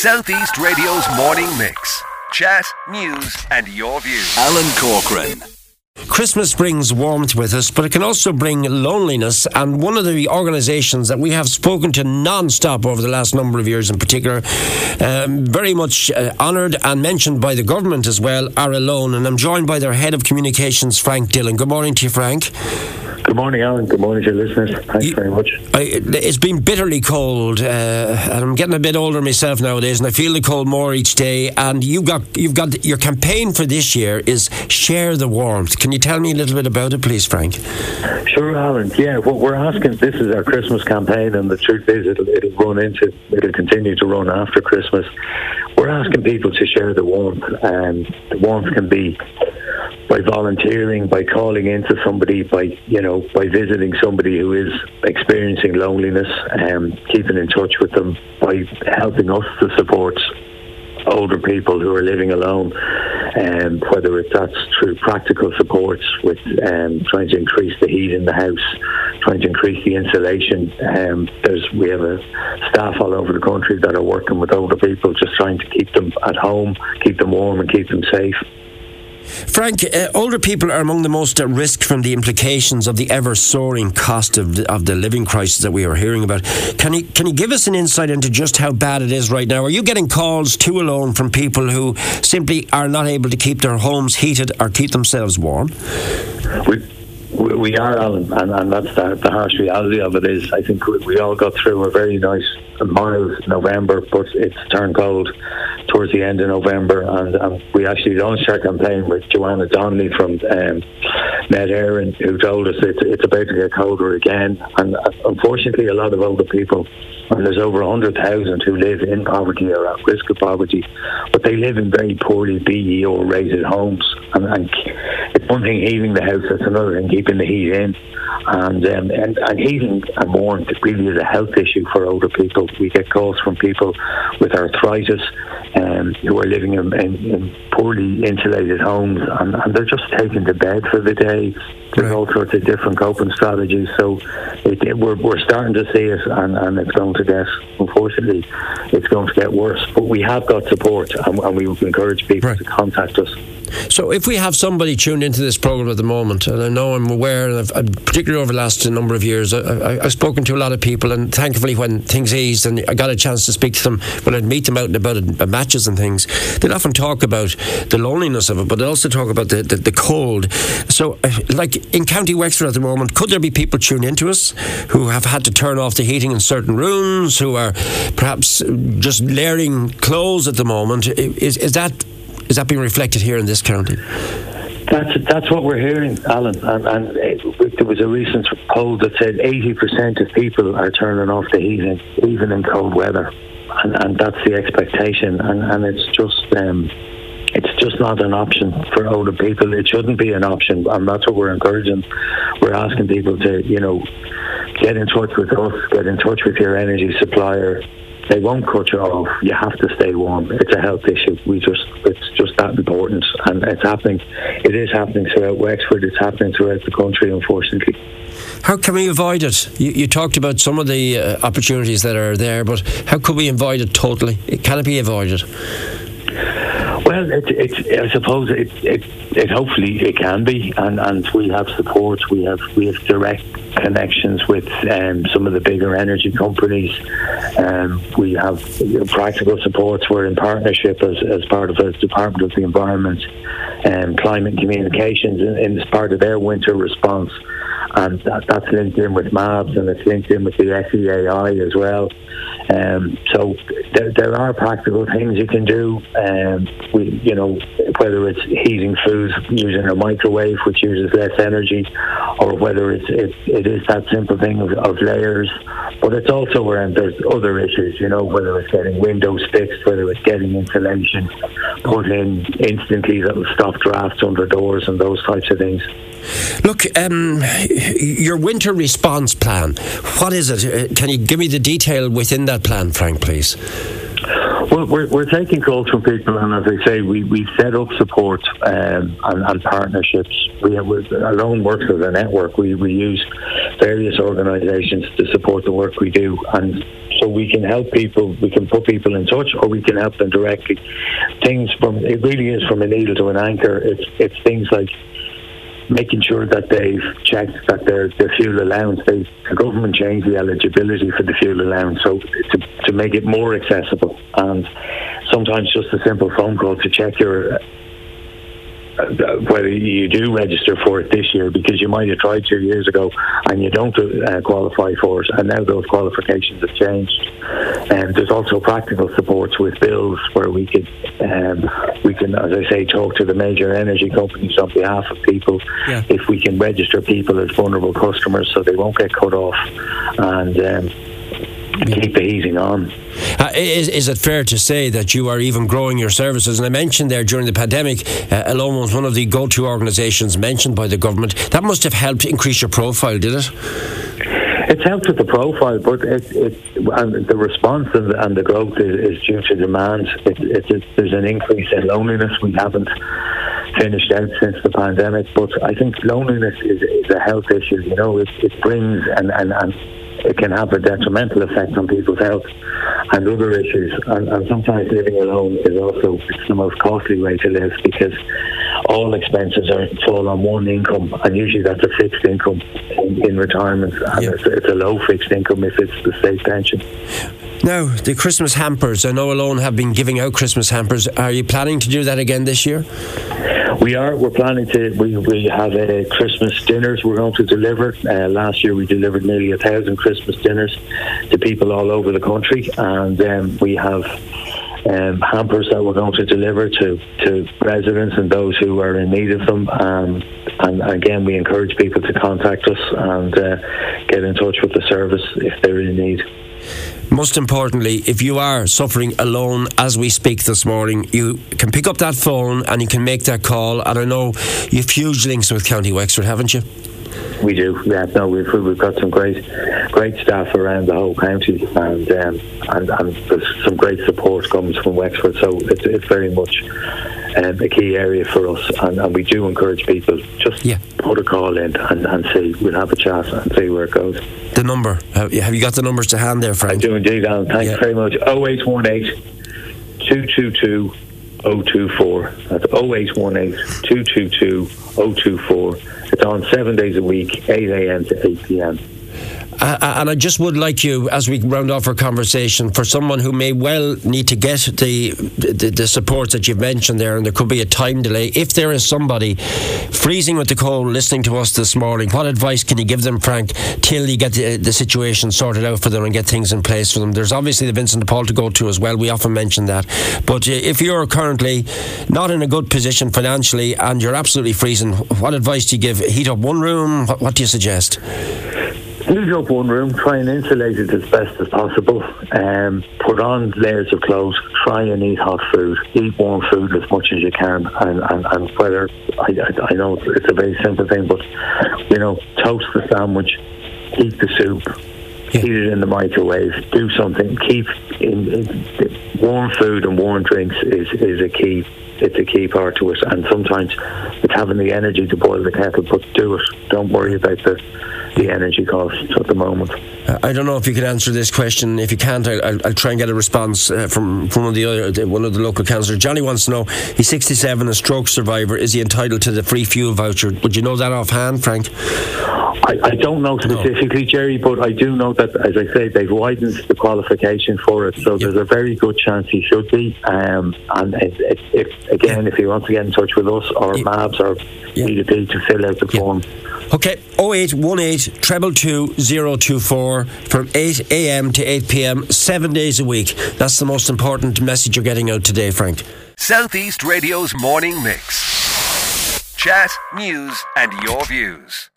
Southeast Radio's morning mix. Chat, news, and your views. Alan Corcoran. Christmas brings warmth with us, but it can also bring loneliness. And one of the organisations that we have spoken to non-stop over the last number of years, in particular, um, very much uh, honoured and mentioned by the government as well, are Alone. And I'm joined by their head of communications, Frank Dillon. Good morning to you, Frank. Good morning, Alan. Good morning to your listeners. Thanks you, very much. I, it's been bitterly cold, uh, and I'm getting a bit older myself nowadays, and I feel the cold more each day. And you got you've got your campaign for this year is share the warmth. Can you tell me a little bit about it, please, Frank? Sure, Alan. Yeah, what we're asking. This is our Christmas campaign, and the truth is, it'll, it'll run into, it'll continue to run after Christmas. We're asking people to share the warmth, and the warmth can be by volunteering, by calling into somebody, by you know, by visiting somebody who is experiencing loneliness, um, keeping in touch with them, by helping us to support older people who are living alone, um, whether it's that's through practical supports with um, trying to increase the heat in the house, trying to increase the insulation. Um, there's we have a staff all over the country that are working with older people, just trying to keep them at home, keep them warm, and keep them safe. Frank, uh, older people are among the most at risk from the implications of the ever soaring cost of the, of the living crisis that we are hearing about. Can you can you give us an insight into just how bad it is right now? Are you getting calls to alone from people who simply are not able to keep their homes heated or keep themselves warm? We- we are, Alan, and, and that's the, the, harsh reality of it. Is I think we, we all got through a very nice, mild November, but it's turned cold towards the end of November, and um, we actually launched our campaign with Joanna Donnelly from um, Met Éireann, who told us it's, it's about to get colder again, and uh, unfortunately, a lot of older people and there's over 100,000 who live in poverty or at risk of poverty, but they live in very poorly BER rated homes. And, and, it's one thing heating the house, it's another thing keeping the heat in. And, um, and, and heating and warmth really is a health issue for older people. We get calls from people with arthritis um, who are living in, in, in poorly insulated homes and, and, they're just taken to bed for the day. There's right. all sorts of different coping strategies. So it, it, we're, we're starting to see it and, and it's going to get, unfortunately, it's going to get worse. But we have got support and, and we encourage people right. to contact us. So, if we have somebody tuned into this program at the moment, and I know I'm aware, and I've, particularly over the last number of years, I, have spoken to a lot of people, and thankfully, when things eased and I got a chance to speak to them, when I'd meet them out and about at matches and things, they'd often talk about the loneliness of it, but they also talk about the, the, the cold. So, uh, like in County Wexford at the moment, could there be people tuned into us who have had to turn off the heating in certain rooms, who are perhaps just layering clothes at the moment? Is, is that is that being reflected here in this county? That's that's what we're hearing, Alan. And, and it, there was a recent poll that said 80% of people are turning off the heating, even in cold weather, and, and that's the expectation. And, and it's just um, it's just not an option for older people. It shouldn't be an option, and that's what we're encouraging. We're asking people to, you know, get in touch with us, get in touch with your energy supplier, they won't cut you off. You have to stay warm. It's a health issue. We just it's just that important, and it's happening. It is happening throughout Wexford. It's happening throughout the country, unfortunately. How can we avoid it? You, you talked about some of the uh, opportunities that are there, but how could we avoid it totally? Can it be avoided? Well, it, it, I suppose it, it, it hopefully it can be, and, and we have support. We have we have direct connections with um, some of the bigger energy companies. Um, we have practical supports. We're in partnership as, as part of the Department of the Environment and Climate Communications in, in part of their winter response and that, that's linked in with MABS and it's linked in with the SEAI as well. Um, so there, there, are practical things you can do. Um, we, you know, whether it's heating food using a microwave, which uses less energy, or whether it's it, it is that simple thing of, of layers. But it's also around there's other issues, you know, whether it's getting windows fixed, whether it's getting insulation put in instantly that will stop drafts under doors and those types of things. Look, um, your winter response plan, what is it? Uh, can you give me the detail within that plan, Frank, please? Well, we're, we're taking calls from people, and as I say, we, we set up support um, and, and, partnerships. We have, Alone works as a network. We, we use various organisations to support the work we do, and so we can help people. We can put people in touch, or we can help them directly. Things from it really is from a needle to an anchor. It's it's things like making sure that they've checked that their, their fuel allowance, they, the government changed the eligibility for the fuel allowance so to, to make it more accessible. And sometimes just a simple phone call to check your whether you do register for it this year because you might have tried two years ago and you don't uh, qualify for it, and now those qualifications have changed. And um, there's also practical supports with bills where we could um, we can, as I say, talk to the major energy companies on behalf of people yeah. if we can register people as vulnerable customers so they won't get cut off and. Um, keep the heating on. Uh, is, is it fair to say that you are even growing your services? And I mentioned there during the pandemic, uh, Alone was one of the go to organisations mentioned by the government. That must have helped increase your profile, did it? It's helped with the profile, but it, it and the response and, and the growth is, is, due to demand. It, it, there's an increase in loneliness. We haven't finished out since the pandemic, but I think loneliness is, is a health issue. You know, it, it brings and, and, and it can have a detrimental effect on people's health and other issues. And, and sometimes living alone is also the most costly way to live because all expenses are fall on one income, and usually that's a fixed income in, in retirement, and it's, it's a low fixed income if it's the state pension. Now, the Christmas hampers. I know Alone have been giving out Christmas hampers. Are you planning to do that again this year? We are. We're planning to. We, we have uh, Christmas dinners we're going to deliver. Uh, last year we delivered nearly a thousand Christmas dinners to people all over the country, and um, we have um, hampers that we're going to deliver to, to residents and those who are in need of them. Um, and again, we encourage people to contact us and uh, get in touch with the service if they're in need most importantly, if you are suffering alone as we speak this morning, you can pick up that phone and you can make that call. And I know you've huge links with County Wexford, haven't you? We do. Yeah, no, we've we've got some great, great staff around the whole county, and um, and, and some great support comes from Wexford. So it's it's very much um, a key area for us, and, and we do encourage people just yeah. put a call in and, and see. We'll have a chat and see where it goes. The number have you got the numbers to hand there, Frank? I do indeed, Alan. Thanks yeah. very much. 0818 222 024. That's 0818 222 024. It's on seven days a week, 8 a.m. to 8 p.m. Uh, and I just would like you, as we round off our conversation, for someone who may well need to get the, the, the support that you've mentioned there, and there could be a time delay. If there is somebody freezing with the cold listening to us this morning, what advice can you give them, Frank, till you get the, the situation sorted out for them and get things in place for them? There's obviously the Vincent de Paul to go to as well. We often mention that. But uh, if you're currently not in a good position financially and you're absolutely freezing, what advice do you give? Heat up one room? What, what do you suggest? Heat up one room, try and insulate it as best as possible. Um, put on layers of clothes, try and eat hot food, eat warm food as much as you can. And, and, and whether, I, I know it's a very simple thing, but, you know, toast the sandwich, eat the soup, yeah. heat it in the microwave, do something. Keep in, in, warm food and warm drinks is, is a key. It's a key part to it, and sometimes it's having the energy to boil the kettle. But do it. Don't worry about the the energy costs at the moment. Uh, I don't know if you can answer this question. If you can't, I'll, I'll try and get a response uh, from, from one of the other, one of the local councillors. Johnny wants to know: He's 67, a stroke survivor. Is he entitled to the free fuel voucher? Would you know that offhand, Frank? I, I don't know specifically, no. Jerry, but I do know that, as I say, they've widened the qualification for it, so yep. there's a very good chance he should be. Um, and if, if, again, if he wants to get in touch with us or yep. MABS or yep. EDP to fill out the yep. form. Okay, 0818 treble two zero two four from 8 a.m. to 8 p.m. seven days a week. That's the most important message you're getting out today, Frank. Southeast Radio's morning mix. Chat, news, and your views.